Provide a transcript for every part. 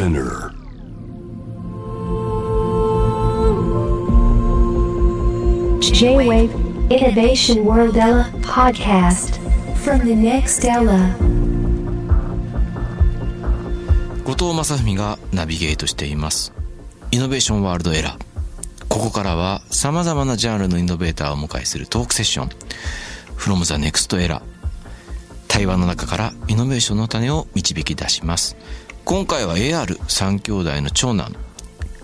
Spinner. J-Wave Innovation World Ella podcast from the next Ella. 後藤正文がナビゲートしています。イノベーションワールドエラーここからは様々なジャンルのイノベーターをお迎えするトークセッション。From the Next Era 対話の中からイノベーションの種を導き出します今回は AR3 兄弟の長男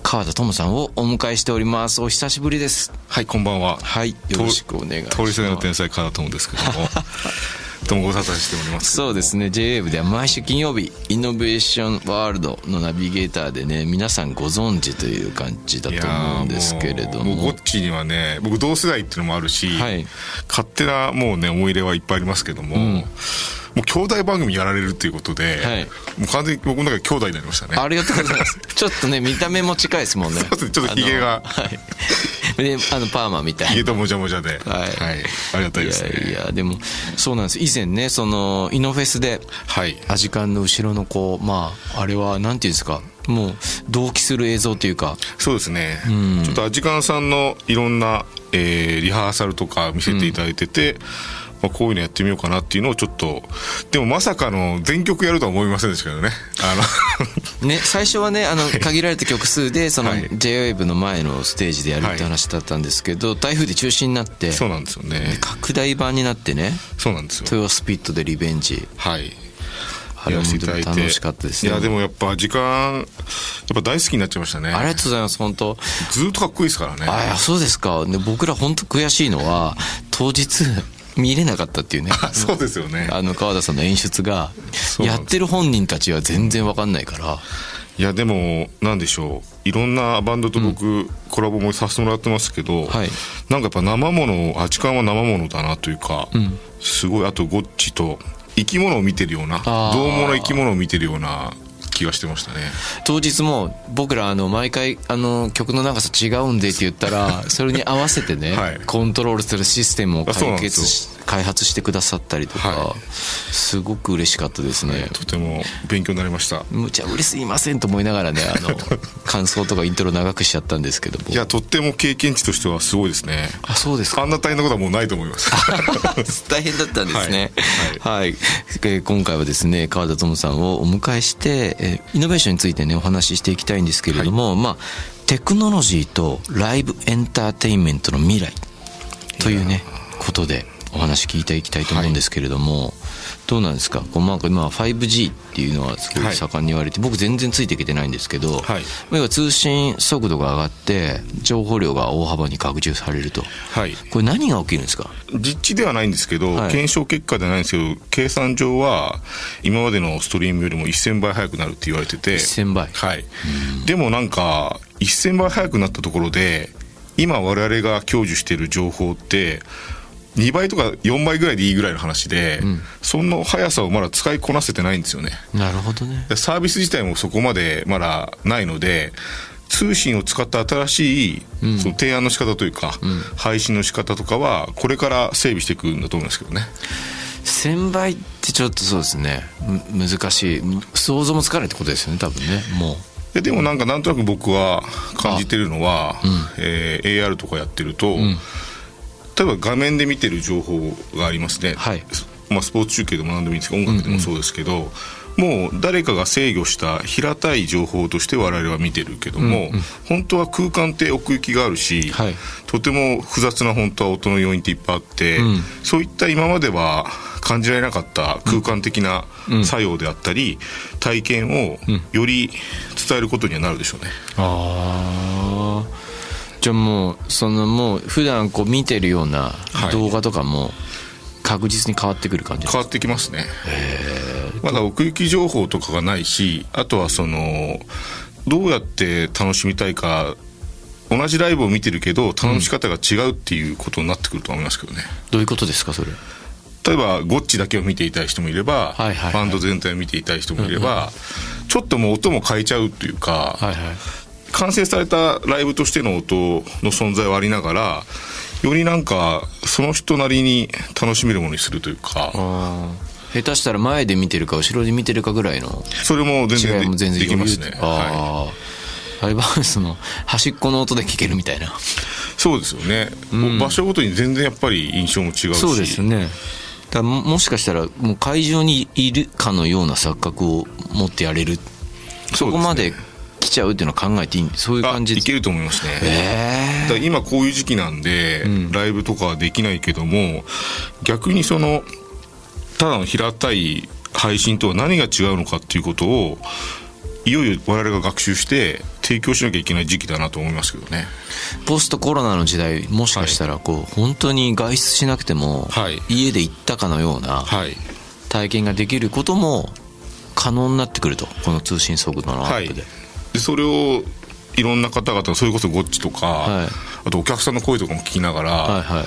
川田智さんをお迎えしております。お久しぶりです。はい、こんばんは。はいよろしくお願いします。通りすがりの天才川田友ですけども、どうもご無沙汰しております。そうですね。JWAVE では毎週金曜日イノベーションワールドのナビゲーターでね皆さんご存知という感じだと思うんですけれども。ゴッチにはね僕同世代っていうのもあるし、はい。勝手なもうね思い入れはいっぱいありますけども、もう兄弟番組やられるっていうことで、はい。もう完全に僕の中で兄弟になりましたね。ありがとうございます。ちょっとね、見た目も近いですもんね。そうですねちょっとヒゲが。あのはい。で、あの、パーマみたいな。家ともじゃもじゃで、はい。ありがたいですね。いやいや、でも、そうなんです。以前ね、その、イノフェスで、はい。アジカンの後ろのこう、まあ、あれは、なんていうんですか、もう、同期する映像というか、そうですね、ん。ちょっとアジカンさんのいろんな、えーリハーサルとか見せていただいてて、まあ、こういうのやってみようかなっていうのをちょっとでもまさかの全曲やるとは思いませんでしたけどね。あのね、最初はね、あの、限られた曲数で、その、はい。JWAVE の前のステージでやるって話だったんですけど、台風で中止になって、そうなんですよね。拡大版になってね、そうなんですよ。豊スピットでリベンジ。はい。あれは楽しかったですね。いやでもやっぱ時間やっぱ大好きになっちゃいましたね。ありがとうございます、本当。ずっとかっこいいですからね。ああ、そうですか。で僕ら本当悔しいのは、当日見れなかったっていうね。あ そうですよね。あの、川田さんの演出が、やってる本人たちは全然わかんないから。いやでもなんでしょう。いろんなバンドと僕、コラボもさせてもらってますけど、はい。なんかやっぱ生ものアジカンは生ものだなというか、ん。すごいあとゴッチと生き物を見てるようなあー。どう猛な生き物を見てるような気がしてましたね。当日も僕らあの毎回あの曲の長さ違うんでって言ったら それに合わせてね、はい。コントロールするシステムを解決し開発してくださったりとか、はすごく嬉しかったですね、とても勉強になりました。無茶ぶりすいませんと思いながらねあの 感想とかイントロ長くしちゃったんですけども。いやとっても経験値としてはすごいですね。あそうですか。あんな大変なことはもうないと思います。大変だったんですね。は。はい。い。えー今回はですね、川田智さんをお迎えして、えーイノベーションについてね、お話ししていきたいんですけれども、まあ、テクノロジーとライブエンターテインメントの未来というね、ことでお話聞いていきたいと思うんですけれども、どうなんですか？こうなんか今は 5G っていうのはすごい盛んに言われて、僕全然ついていけてないんですけど、はい。要は通信速度が上がって、情報量が大幅に拡充されると。はい。これ何が起きるんですか？実地ではないんですけど、はい。検証結果ではないんですけど計算上は今までのストリームよりも1000倍速くなるって言われてて。1000倍。はい。でもなんか1000倍速くなったところで今我々が享受している情報って2倍とか4倍ぐらいでいいぐらいの話で、その速さをまだ使いこなせてないんですよね。なるほどね。でサービス自体もそこまでまだないので通信を使った新しいその提案の仕方というか、配信の仕方とかはこれから整備していくんだと思うんですけどね。1000倍ってちょっとそうですね。む難しい。想像もつかないってことですよね多分ね。もう。ででもなんかなんとなく僕は感じてるのは、えー AR とかやってると、例えば画面で見てる情報がありますね、はい。まあ、スポーツ中継でも何でもいいんですけど音楽でもそうですけど、もう誰かが制御した平たい情報として我々は見てるけども、本当は空間って奥行きがあるし、はい。とても複雑な本当は音の要因っていっぱいあって、そういった今までは感じられなかった空間的な作用であったり、体験をより伝えることにはなるでしょうね。ああじゃあもうそのもう普段こう見てるようなはい。動画とかも確実に変わってくる感じですか？変わってきますね。まだ奥行き情報とかがないしあとはそのどうやって楽しみたいか同じライブを見てるけど楽し方が違うっていうことになってくると思いますけどね、どういうことですかそれ？例えばゴッチだけを見ていたい人もいれば、はいはいはい。バンド全体を見ていたい人もいれば、ちょっともう音も変えちゃうというか、はいはい完成されたライブとしての音の存在はありながらよりなんかその人なりに楽しめるものにするというか。あ下手したら前で見てるか後ろで見てるかぐらいのそれも全然全然できますね。ああ、はライブハウスの端っこの音で聞けるみたいな。そうですよね、場所ごとに全然やっぱり印象も違うし。そうですね。だもしかしたらもう会場にいるかのような錯覚を持ってやれる。そこまで来ちゃうっていうのは考えていいそういうあ感じ？いけると思いますね、えだから今こういう時期なんで、ライブとかはできないけども逆にそのただの平たい配信とは何が違うのかっていうことをいよいよ我々が学習して提供しなきゃいけない時期だなと思いますけどね。ポストコロナの時代もしかしたらこう、本当に外出しなくても、はい。家で行ったかのようなはい。体験ができることも可能になってくるとこの通信速度のアはいップで、でそれをいろんな方々それこそゴッチとか、はい。あとお客さんの声とかも聞きながら、はいは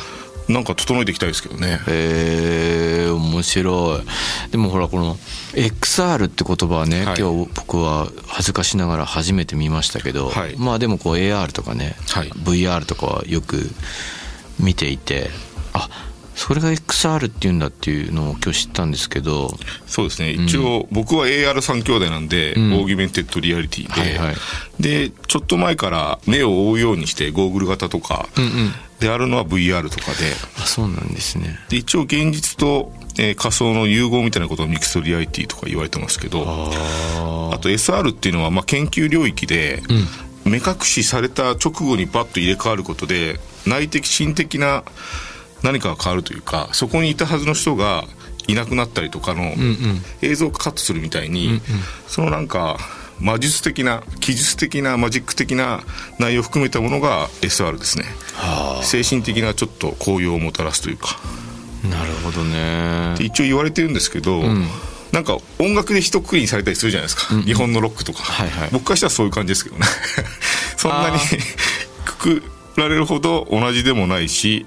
い。なんか整えていきたいですけどね。えー、面白い。でもほらこの XR って言葉はね、はい。今日僕は恥ずかしながら初めて見ましたけど、はい。まあでもこう AR とかね、はい。VR とかはよく見ていてあそれが XR っていうんだっていうのを今日知ったんですけど。そうですね。一応、僕は AR3 兄弟なんで、ん。 Augmented Reality で、はいはい。でちょっと前から目を覆うようにしてゴーグル型とかうんうん。であるのは VR とかで。あそうなんですね。で一応現実と、えー仮想の融合みたいなことを Mixed Reality とか言われてますけどああと SR っていうのはまあ研究領域で、目隠しされた直後にバッと入れ替わることで内的心的な何かが変わるというかそこにいたはずの人がいなくなったりとかの映像をカットするみたいに、そのなんか魔術的な技術的なマジック的な内容を含めたものが SR ですね。は精神的なちょっと高揚をもたらすというか。あなるほどね。で一応言われてるんですけど、なんか音楽で一括りにされたりするじゃないですか、日本のロックとか、はいはい。僕からしたらそういう感じですけどね。そんなにあくくられるほど同じでもないし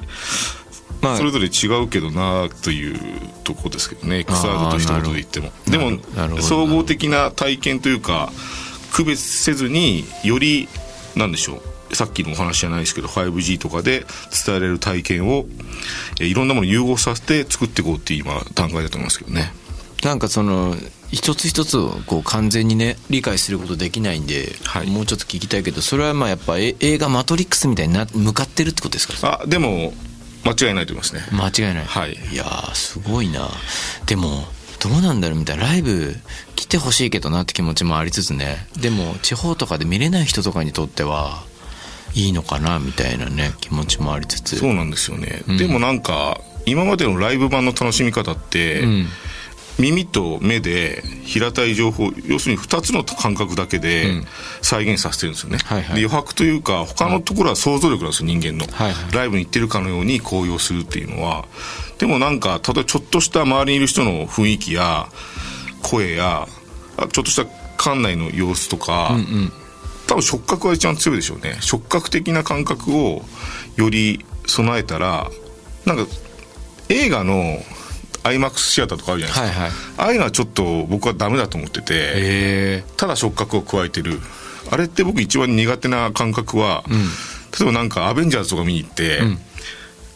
まあそれぞれ違うけどなというとこですけどね。XR と一言で言っても。でも総合的な体験というか区別せずによりなんでしょう。さっきのお話じゃないですけど 5G とかで伝えられる体験をえいろんなものを融合させて作っていこうっていう今段階だと思いますけどね。なんかその一つ一つをこう完全にね理解することできないんで、はい。もうちょっと聞きたいけどそれはまあやっぱえ映画「マトリックス」みたいにな向かってるってことですか？あでも間違いないと思いますね。間違いない、はい。いやーすごいな。でもどうなんだろうみたいな。ライブ来てほしいけどなって気持ちもありつつね。でも地方とかで見れない人とかにとってはいいのかなみたいなね気持ちもありつつ。そうなんですよね、でもなんか今までのライブ版の楽しみ方って、ん耳と目で平たい情報要するに2つの感覚だけで再現させてるんですよね、はいはい。で余白というか他のところは想像力なんですよ人間の、はいはい。ライブに行ってるかのように高揚するっていうのは。でもなんか例えばちょっとした周りにいる人の雰囲気や声やあちょっとした館内の様子とか、多分触覚が一番強いでしょうね。触覚的な感覚をより備えたらなんか映画の IMAX シアターとかあるじゃないですか、はいはい。ああいうのはちょっと僕はダメだと思ってて、ただ触覚を加えてる。あれって僕一番苦手な感覚は、例えばなんかアベンジャーズとか見に行って、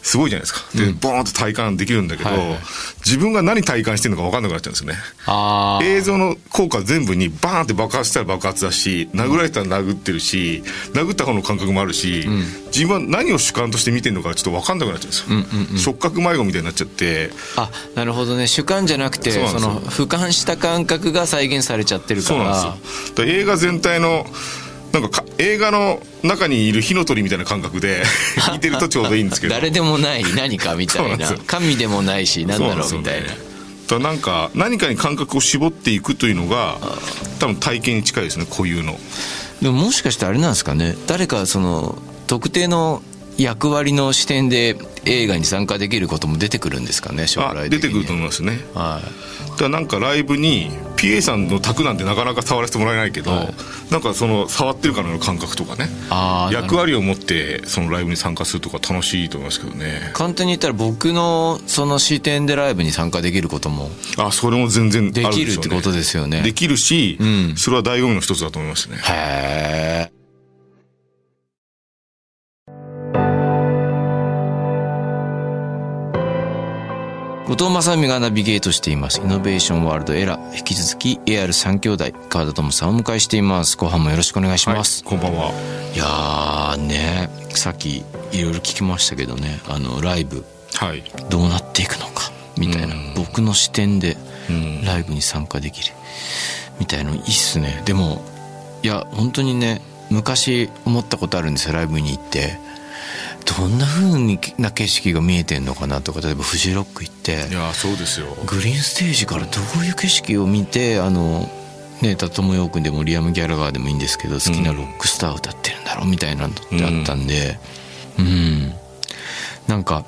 すごいじゃないですか。で、ボーンと体感できるんだけど、はいはい。自分が何体感してるのか分かんなくなっちゃうんですよね。映像の効果全部にバーンって爆発したら爆発だし殴られたら殴ってるし殴った方の感覚もあるし、自分は何を主観として見てるのかちょっと分かんなくなっちゃうんですよ、触覚迷子みたいになっちゃって。あなるほどね。主観じゃなくてその俯瞰した感覚が再現されちゃってるから。そうなんですよ。だから映画全体のなんかか映画の中にいる火の鳥みたいな感覚で 見てるとちょうどいいんですけど。誰でもない何かみたいな。神でもないし何だろうみたいな。だなんか何かに感覚を絞っていくというのが多分体験に近いですね固有の。でももしかしてあれなんですかね。誰かその特定の役割の視点で映画に参加できることも出てくるんですかね将あ来的に。出てくると思いますね。はい。だからなんかライブに PA さんの卓なんてなかなか触らせてもらえないけど、はい。なんかその触ってるかのような感覚とかね。役割を持ってそのライブに参加するとか楽しいと思いますけどね。簡単に言ったら僕のその視点でライブに参加できることもあそれも全然でね、できるってことですよね。できるし、ん。それは醍醐味の一つだと思いますね。へえ後藤正美がナビゲートしています。イノベーションワールドエラー。引き続き AR3 兄弟、川田智さんをお迎えしています。後半もよろしくお願いします。こんばんは。い、やーね、さっきいろいろ聞きましたけどね、あの、ライブ、はい。どうなっていくのか、みたいなうん。僕の視点でうんライブに参加できる、みたいのいいっすね。でも、いや、本当にね、昔思ったことあるんですよ、ライブに行って。どんな風な景色が見えてんのかなとか、例えばフジロック行って。い、やそうですよ。グリーンステージからどういう景色を見てあのねタトモヨー君でもリアム・ギャラガーでもいいんですけど好きなロックスター歌ってるんだろうみたいなのってあったんで。うん、なんか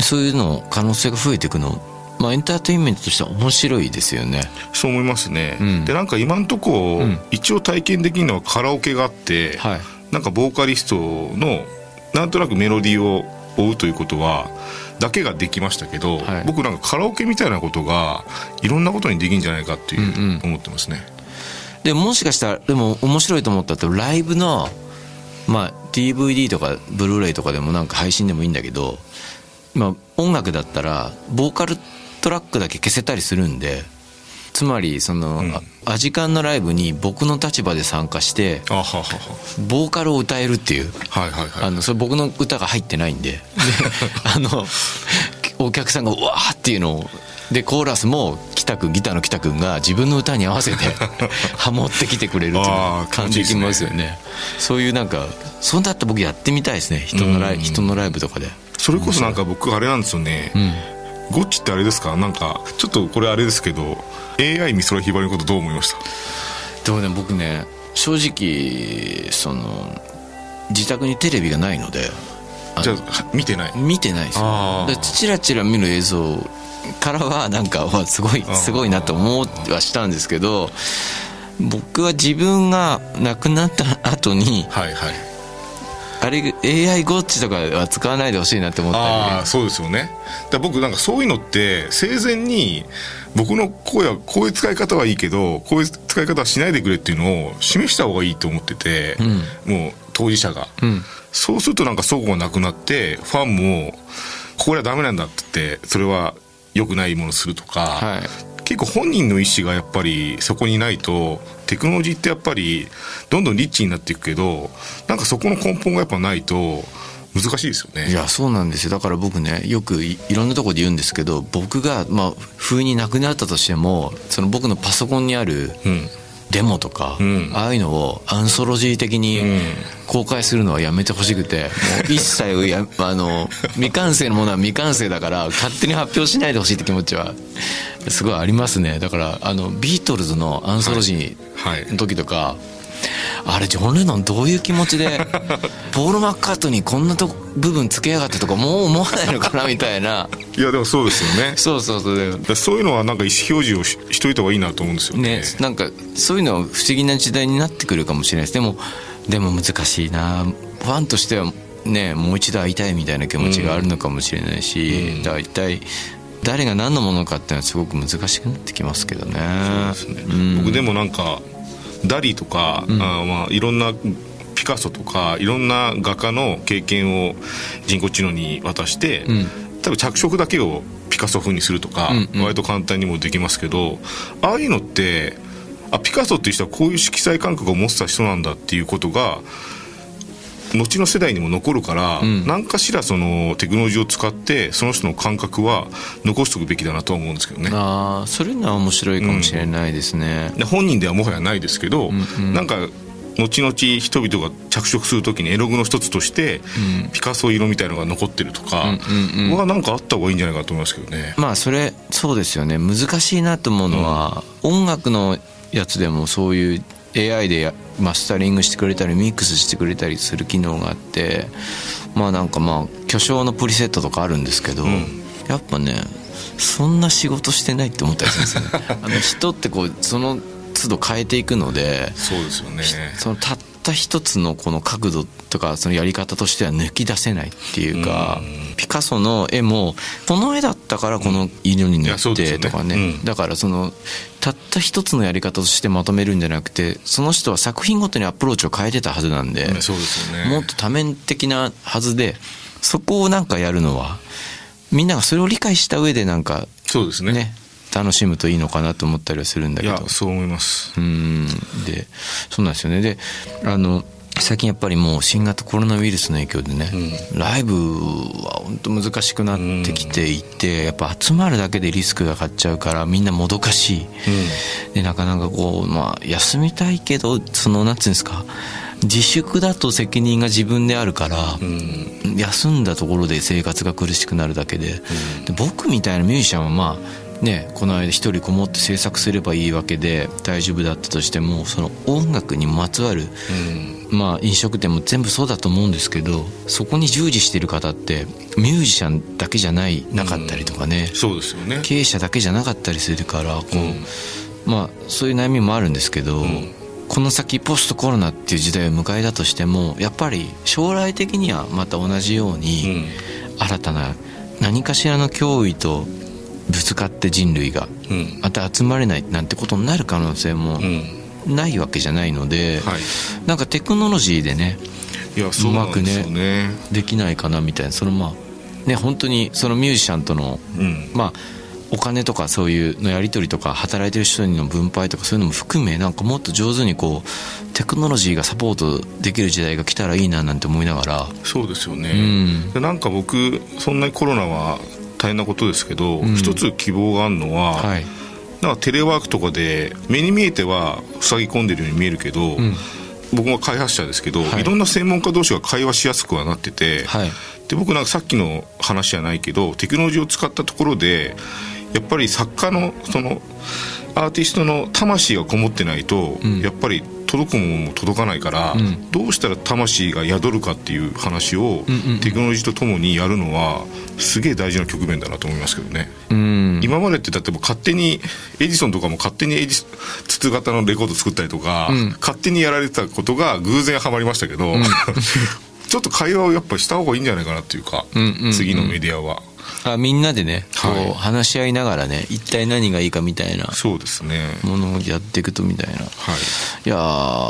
そういうの可能性が増えていくのまあエンターテインメントとしては面白いですよね。そう思いますね。うん。でなんか今んとこ、うん。一応体験できるのはカラオケがあって、はい。なんかボーカリストのなんとなくメロディーを追うということはだけができましたけど、はい僕なんかカラオケみたいなことがいろんなことにできるんじゃないかっていう、うんうん思ってますね。でもしかしたらでも面白いと思ったとライブのまあ DVD とかブルーレイとかでもなんか配信でもいいんだけど、まあ、音楽だったらボーカルトラックだけ消せたりするんでつまりその、うん。あアジカンのライブに僕の立場で参加してボーカルを歌えるっていう。はいはいはい。あのそれ僕の歌が入ってないんで。であのお客さんがうわーっていうのをでコーラスも北君ギターの北君が自分の歌に合わせて ハモってきてくれるっていう感じきますよね。そういうなんかそんだったら僕やってみたいですね。人のライうん。人のライブとかで。それこそなんか僕あれなんですよね、うんゴッチってあれですか？なんかちょっとこれあれですけど AI 美空ひばりのことどう思いました？でもね僕ね正直その自宅にテレビがないのでじゃあ見てない？見てないですよ。チラチラ見る映像からはなんかわすごいー。すごいなと思ってはしたんですけど僕は自分が亡くなった後にはいはいあれ AI ゴッチとかは使わないでほしいなって思ったりああそうですよね。だ僕なんかそういうのって生前に僕の声はこういう使い方はいいけどこういう使い方はしないでくれっていうのを示した方がいいと思ってて、もう当事者が、うん。そうするとなんか齟齬がなくなってファンもこれはダメなんだって言ってそれは良くないものをするとか、はい結構本人の意思がやっぱりそこにないとテクノロジーってやっぱりどんどんリッチになっていくけどなんかそこの根本がやっぱないと難しいですよね。いやそうなんですよ。だから僕ねよくいいろんなとこで言うんですけど僕がまあ不意に亡くなったとしてもその僕のパソコンにあるうんデモとか、うん。ああいうのをアンソロジー的にうん。公開するのはやめてほしくて、もう一切や あの未完成のものは未完成だから勝手に発表しないでほしいって気持ちはすごいありますね。だからあのビートルズのアンソロジはいーの時とか、あれジョン・レノンどういう気持ちで ポール・マッカートにこんなとこ部分つけやがってとかもう思わないのかなみたいな。いやでもそうですよね。そうそうそうそういうのはなんか意思表示をししといた方がいいなと思うんですよね。ね、なんかそういうのは不思議な時代になってくるかもしれないですでもでも難しいな。ファンとしてはねもう一度会いたいみたいな気持ちがあるのかもしれないし、うん。だ一体誰が何のものかっていうのはすごく難しくなってきますけどね。うん。僕でもなんかダリとか、あーまあいろんなピカソとかいろんな画家の経験を人工知能に渡して、ん。多分着色だけをピカソ風にするとか、うんうん。割と簡単にもできますけどああいうのってあピカソっていう人はこういう色彩感覚を持ってた人なんだっていうことが後の世代にも残るから、ん。何かしらそのテクノロジーを使ってその人の感覚は残しておくべきだなとは思うんですけどね。ああそれのは面白いかもしれないですね、で本人ではもはやないですけど、んうん。なんか後々人々が着色する時に絵の具の一つとして、ピカソ色みたいのが残ってるとかうんうんうん。はなんかあった方がいいんじゃないかと思いますけどね。まあそれそうですよね。難しいなと思うのは、音楽のやつでもそういう AI でやマスタリングしてくれたりミックスしてくれたりする機能があってまあなんかまあ巨匠のプリセットとかあるんですけど、んやっぱねそんな仕事してないって思ったりするんですよね あの人ってこうその都度変えていくのでそうですよね。そのたった一つのこの角度とかそのやり方としては抜き出せないっていうか、ピカソの絵もこの絵だったからこの色に塗ってとかねうん。だからそのたった一つのやり方としてまとめるんじゃなくてその人は作品ごとにアプローチを変えてたはずなんで。もっと多面的なはずでそこをなんかやるのはみんながそれを理解した上でなんかそうですね。ね楽しむといいのかなと思ったりはするんだいけど。やそう思います。うん。でそうなんですよね。であの最近やっぱりもう新型コロナウイルスの影響でね、ライブは本当難しくなってきていて、やっぱ集まるだけでリスクが勝っちゃうからみんなもどかしい、でなかなかこうまあ休みたいけどそのなんていうんですか自粛だと責任が自分であるから、休んだところで生活が苦しくなるだけで,、で僕みたいなミュージシャンはまあねこの間一人こもって制作すればいいわけで大丈夫だったとしてもその音楽にまつわる、まあ飲食店も全部そうだと思うんですけどそこに従事してる方ってミュージシャンだけじゃないなかったりとかね、そうですよね。経営者だけじゃなかったりするからこう、まあそういう悩みもあるんですけど、この先ポストコロナっていう時代を迎えたとしてもやっぱり将来的にはまた同じように新たな何かしらの脅威とぶつかって人類がうん。また集まれないなんてことになる可能性もうん。ないわけじゃないので、はい。なんかテクノロジーでねいやそうなんですよね。できないかなみたいな。そのまあね本当にそのミュージシャンとのうん。まあお金とかそういうのやり取りとか働いてる人の分配とかそういうのも含めなんかもっと上手にこうテクノロジーがサポートできる時代が来たらいいななんて思いながら。そうですよね、うん。でなんか僕そんなにコロナは大変なことですけど、ん。一つ希望があるのは、はい。なんかテレワークとかで目に見えては塞ぎ込んでるように見えるけど、僕も開発者ですけど、はい。い、ろんな専門家同士が会話しやすくはなってて、はい。で僕なんかさっきの話じゃないけどテクノロジーを使ったところでやっぱり作家のそのアーティストの魂がこもってないと、やっぱり届くものも届かないから、ん。どうしたら魂が宿るかっていう話を、テクノロジーとともにやるのはすげえ大事な局面だなと思いますけどね。うん。今までって例えば勝手にエジソンとかも勝手にエジ筒型のレコード作ったりとか、ん。勝手にやられてたことが偶然ハマりましたけど、ちょっと会話をやっぱした方がいいんじゃないかなっていうか、うんうんうん。次のメディアはあみんなでねこはい。う話し合いながらね一体何がいいかみたいなそうですね。ものをやっていくとみたいな。はい。いや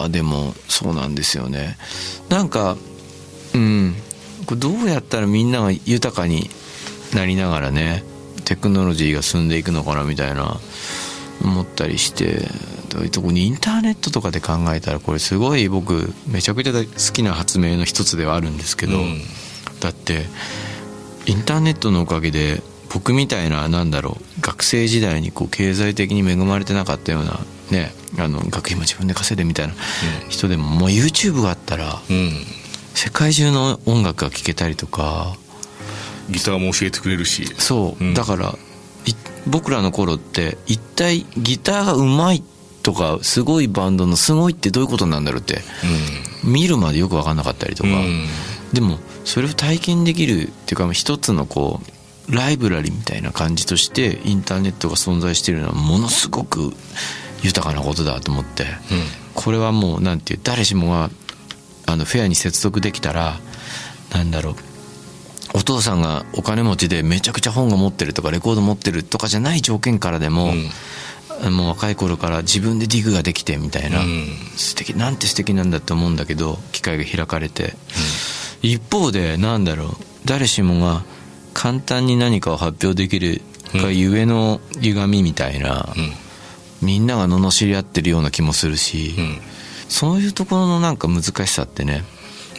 ーでもそうなんですよね。なんかうんこれどうやったらみんなが豊かになりながらねテクノロジーが進んでいくのかなみたいな思ったりしてどういうとこにインターネットとかで考えたらこれすごい僕めちゃくちゃ好きな発明の一つではあるんですけど、うん。だってインターネットのおかげで僕みたいななんだろう学生時代にこう経済的に恵まれてなかったようなねあの学費も自分で稼いでみたいな人でももう YouTube があったらうん。世界中の音楽が聴けたりとかギターも教えてくれるし。そう、うん。だからい僕らの頃って一体ギターがうまいとかすごいバンドのすごいってどういうことなんだろうって見るまでよく分かんなかったりとか、でもそれを体験できるっていうか一つのこうライブラリみたいな感じとしてインターネットが存在しているのはものすごく豊かなことだと思って、これはもうなんていう誰しもがあのフェアに接続できたらなんだろうお父さんがお金持ちでめちゃくちゃ本が持ってるとかレコード持ってるとかじゃない条件からでも、もう若い頃から自分でディグができてみたいな、うん。素敵なんて素敵なんだって思うんだけど機会が開かれて、一方でなんだろう誰しもが簡単に何かを発表できるがゆえの歪みみたいな、みんなが罵り合ってるような気もするし、うん。そういうところのなんか難しさってね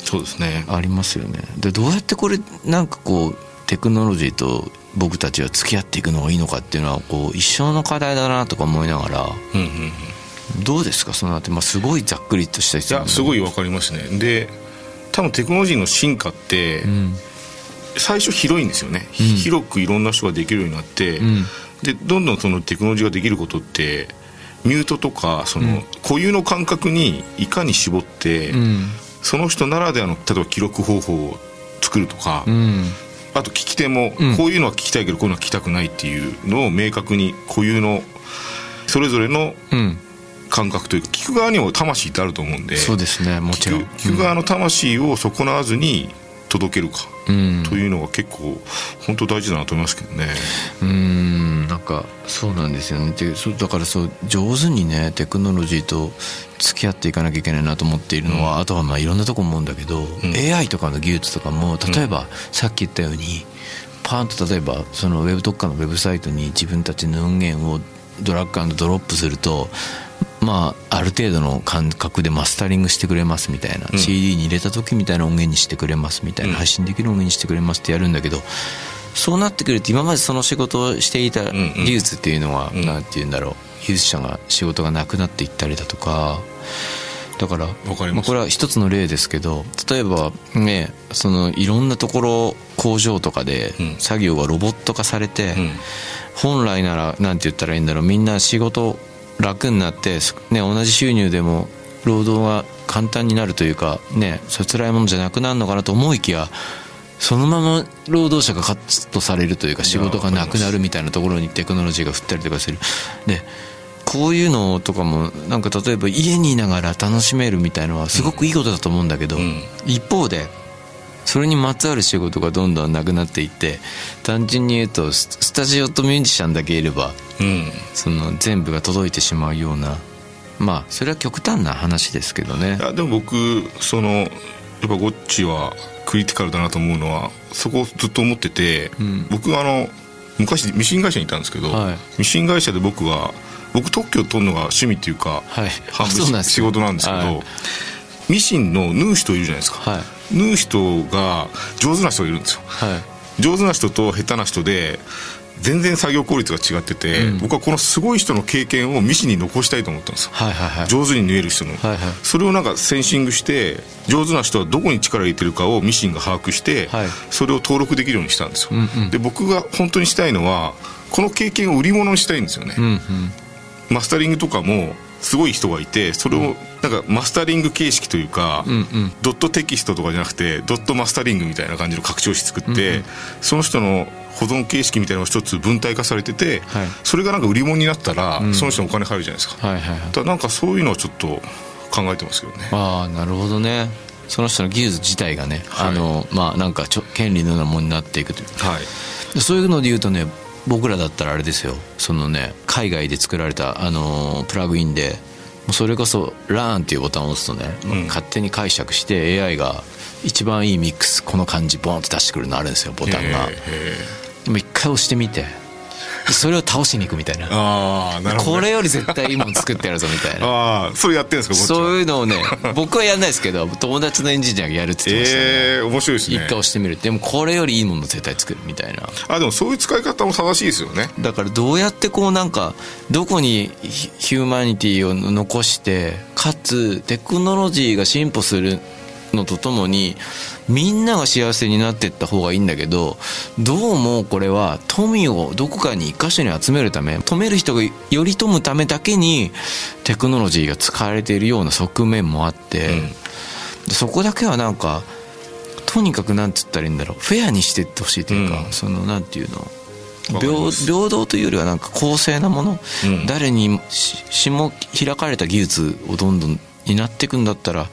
そうですね。ありますよね。でどうやってこれなんかこうテクノロジーと僕たちは付き合っていくのがいいのかっていうのはこう一生の課題だなとか思いながらうんうんうん。どうですか？そのあたり、まあ、すごいざっくりとした質い問やすごいわかりますね。で多分テクノロジーの進化って、うん。最初広いんですよね、うん。広くいろんな人ができるようになって、うん。でどんどんそのテクノロジーができることってミュートとかその固有の感覚にいかに絞って、うん。その人ならではの例えば記録方法を作るとか、うん。あと聞き手もうん。こういうのは聞きたいけどこういうのは聞きたくないっていうのを明確に固有のそれぞれのうん感覚というか聞く側にも魂ってあると思うんでそうですねもちろん。聞く側の魂を損なわずに届けるか、うん。というのが結構本当大事だなと思いますけどね。うんなんかそうなんですよね。でそうだからそう上手にねテクノロジーと付き合っていかなきゃいけないなと思っているのは、あとはまあいろんなとこ思うんだけど、ん。AI とかの技術とかも例えば、さっき言ったようにパーンと例えばそのウェブ特化のウェブサイトに自分たちの音源をドラッグドロップするとまあある程度の感覚でマスタリングしてくれますみたいな、うん。CD に入れた時みたいな音源にしてくれますみたいな、うん。配信できる音源にしてくれますってやるんだけどそうなってくると今までその仕事をしていた技術っていうのは、うん。なんて言うんだろう技術者が仕事がなくなっていったりだとかだからます。あ、これは一つの例ですけど例えばねそのいろんなところ工場とかでうん。作業がロボット化されて、うん。本来ならなんて言ったらいいんだろうみんな仕事楽になって、ね、同じ収入でも労働が簡単になるというかねそれ辛いものじゃなくなるのかなと思いきやそのまま労働者がカットされるというか仕事がなくなるみたいなところにテクノロジーが振ったりとかする。でこういうのとかもなんか例えば家にいながら楽しめるみたいのはすごくいいことだと思うんだけど、うん。一方でそれにまつわる仕事がどんどんなくなっていって単純に言うとススタジオとミュージシャンだけいればうんその全部が届いてしまうようなまあそれは極端な話ですけどね。いやでも僕そのやっぱゴッチはクリティカルだなと思うのはそこをずっと思ってて、ん。僕あの昔ミシン会社にいたんですけど、はい。ミシン会社で僕は僕特許を取るのが趣味っていうか、はい。半分あそうなんです仕事なんですけど、はいミシンの縫う人いるじゃないですか、はい。縫う人が上手な人がいるんですよ。はい。上手な人と下手な人で全然作業効率が違ってて、うん。僕はこのすごい人の経験をミシンに残したいと思ったんですよ。はいはいはい。上手に縫える人の、はいはい。それをなんかセンシングして上手な人はどこに力を入れてるかをミシンが把握して、はい。それを登録できるようにしたんですよ、うんうん。で僕が本当にしたいのはこの経験を売り物にしたいんですよね、うんうん。マスタリングとかもすごい人がいてそれをなんかマスタリング形式というか、うんうん。ドットテキストとかじゃなくてドットマスタリングみたいな感じの拡張子作って、うんうん。その人の保存形式みたいなのが一つ分体化されてて、はい。それがなんか売り物になったら、ん。その人のお金入るじゃないですか、はいはいはい。だからなんかそういうのをちょっと考えてますけどね。ああなるほどね。その人の技術自体がね、はい。あのまあなんかちょ権利のようなものになっていくというはい。でそういうので言うとね僕らだったらあれですよ。そのね海外で作られたあのープラグインでそれこそ「LEARN」っていうボタンを押すとね、うん。勝手に解釈して AI が一番いいミックスこの感じボンって出してくるのあるんですよボタンが。でも一回押してみて。でそれを倒しに行くみたいな。ああなるほど、ね、これより絶対いいもの作ってやるぞみたいな。ああそれやってるんですかそういうのをね 僕はやんないですけど友達のエンジニアがやるって言ってましたね、ええ面白いですね。一回押してみる。でもこれよりいいもの絶対作るみたいな。あでもそういう使い方も正しいですよね。だからどうやってこうなんかどこにヒヒューマニティを残してかつテクノロジーが進歩するのとともにみんなが幸せになっていった方がいいんだけどどうもこれは富をどこかに一箇所に集めるため止める人がより富むためだけにテクノロジーが使われているような側面もあって、うん。でそこだけはなんかとにかくなんつったらいいんだろうフェアにしていってほしいというか、うん。そのなんていうの平平等というよりはなんか公正なもの、うん。誰にししも開かれた技術をどんどんになっていくんだったら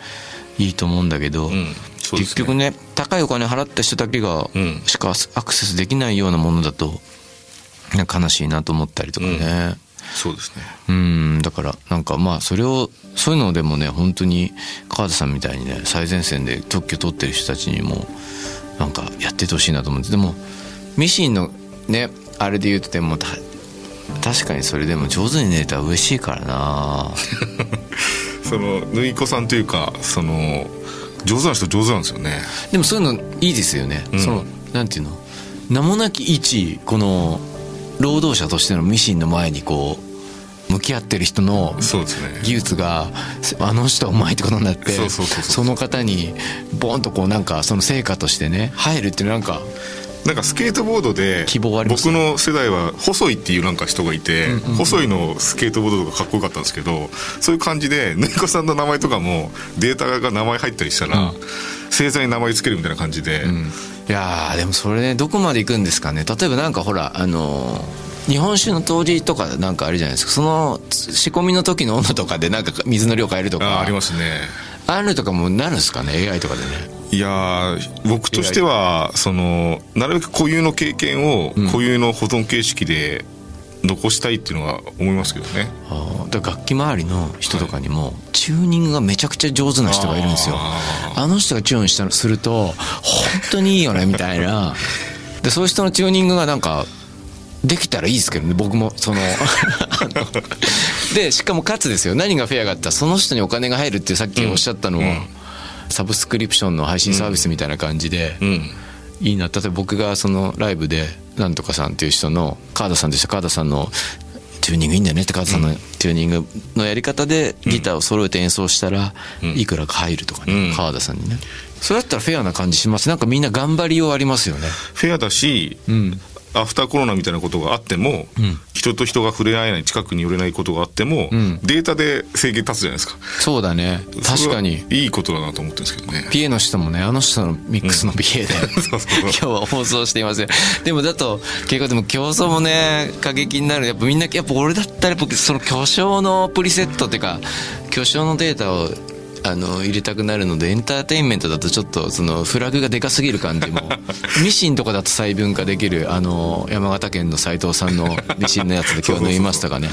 いいと思うんだけど、うんそうです結局ね高いお金払った人だけがうん。しかアクセスできないようなものだと悲しいなと思ったりとかね、そうですね。うん。だからなんかまあそれをそういうのでもね本当に川田さんみたいにね最前線で特許取ってる人たちにもなんかやっててほしいなと思って。でもミシンのねあれで言うとでもた確かにそれでも上手に寝たら嬉しいからな。その縫い子さんというかその上手な人上手なんですよね。でもそういうのいいですよね、うん。そのなんていうの？名もなき一この労働者としてのミシンの前にこう向き合ってる人の技術があの人はうまいってことになってその方にボンとこうなんかその成果としてね入るっていうなんかなんかスケートボードで僕の世代は細いっていうなんか人がいて、細いのスケートボードとかかっこよかったんですけどそういう感じでぬいこさんの名前とかもデータが名前入ったりしたら、星座に名前つけるみたいな感じで、いやーでもそれねどこまで行くんですかね。例えばなんかほらあのー日本酒の当時とかなんかあるじゃないですか。その仕込みの時の温度とかでなんか水の量変えるとか。あありますね。ああいうのとかもなるんですかね AI とかでねいやー僕としてはそのなるべく固有の経験を固有の保存形式で残したいっていうのは思いますけどね、あー。だ楽器周りの人とかにも、チューニングがめちゃくちゃ上手な人がいるんですよ。ああの人がチューンしたすると本当にいいよねみたいな。でそういう人のチューニングがなんかできたらいいですけどね僕もその でしかもかつですよ。何がフェアがあったらその人にお金が入るってさっきおっしゃったのは、サブスクリプションの配信サービスみたいな感じで、うんいいな。例えば僕がそのライブでなんとかさんっていう人の川田さんとして川田さんのチューニングいいんだよねって川田さんのチューニングのやり方でギターを揃えて演奏したらいくらか入るとかね、うん。川田さんにね。それだったらフェアな感じします。なんかみんな頑張りようありますよね。フェアだし、んアフターコロナみたいなことがあっても、ん。人と人が触れ合えない近くに寄れないことがあっても、ん。データで制限立つじゃないですか。そうだね。確かに。いいことだなと思ってるんですけどね。PA の人もねあの人のミックスの PA で、今日は放送していますよでもだと結構でも競争もね過激になる。やっぱみんなやっぱ俺だったら僕その巨匠のプリセットっていうか巨匠のデータをあの入れたくなるのでエンターテインメントだとちょっとそのフラグがでかすぎる感じも。ミシンとかだと細分化できるあの山形県の斉藤さんのミシンのやつで今日縫いましたかね。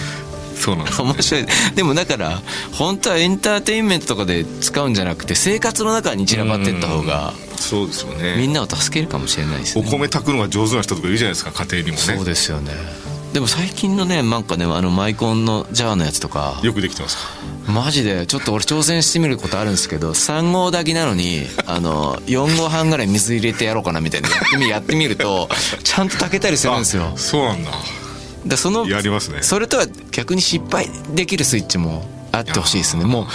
そうなんです面白い。でもだから本当はエンターテインメントとかで使うんじゃなくて生活の中に散らばってった方がそうですよね。みんなを助けるかもしれないですね。お米炊くのが上手な人とかいるじゃないですか家庭にもね。そうですよねでも最近のねなんかねあのマイコンのジャーのやつとか。よくできてますか？マジで。ちょっと俺挑戦してみることあるんですけど3合炊きなのにあの4合半ぐらい水入れてやろうかなみたいな。やってみやってみるとちゃんと炊けたりするんですよ。あそうなんだ。でそのやりますね。それとは逆に失敗できるスイッチもあってほしいですね。もう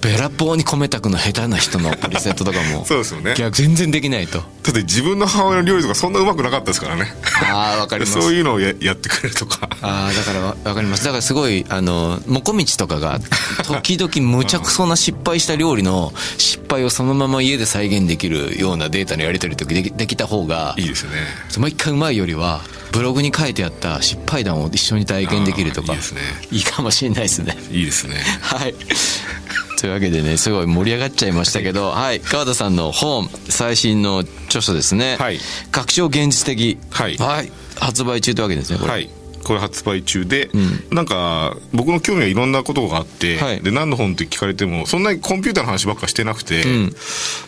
べらぼうに米炊くの下手な人のプリセットとかも そうですよね。逆全然できないと。だって自分の母親の料理とかそんなうまくなかったですからね。ああわかります。そういうのをややってくれるとか。ああだからわわかります。だからすごいあのもこみちとかが時々むちゃくそな失敗した料理の失敗をそのまま家で再現できるようなデータのやり取りとかできできた方がいいですよね。毎回うまいよりはブログに書いてあった失敗談を一緒に体験できるとか。いいですね。いいかもしれないですね。いいですね。はい。というわけでね、すごい盛り上がっちゃいましたけど、はい。川田さんの本、最新の著書ですね。はい。確証現実的。はい。発売中というわけですね、これ。はい。これ発売中で、ん。なんか僕の興味はいろんなことがあって、はい。で何の本って聞かれてもそんなにコンピューターの話ばっかしてなくて、ん。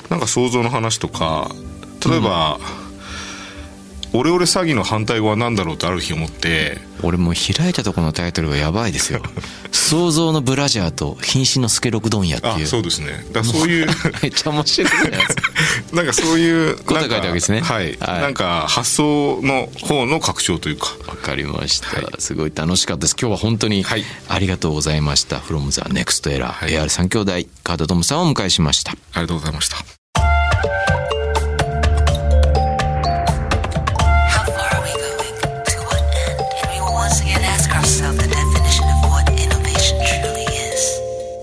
なんか想像の話とか例えば、オレオレ詐欺の反対語は何だろうってある日思って俺もう開いたところのタイトルがやばいですよ。想像のブラジャーと瀕死のスケロク問屋ってあいう。そうですねだからそういうめっちゃ面白いじゃないですか。なんかそういうことが書いてわけですねはい、はいなんか発想の方の拡張というかわかりました、すごい楽しかったです。今日は本当にはいありがとうございました。from the next era、はい AR3 兄弟、川田智さんをお迎えしました。ありがとうございました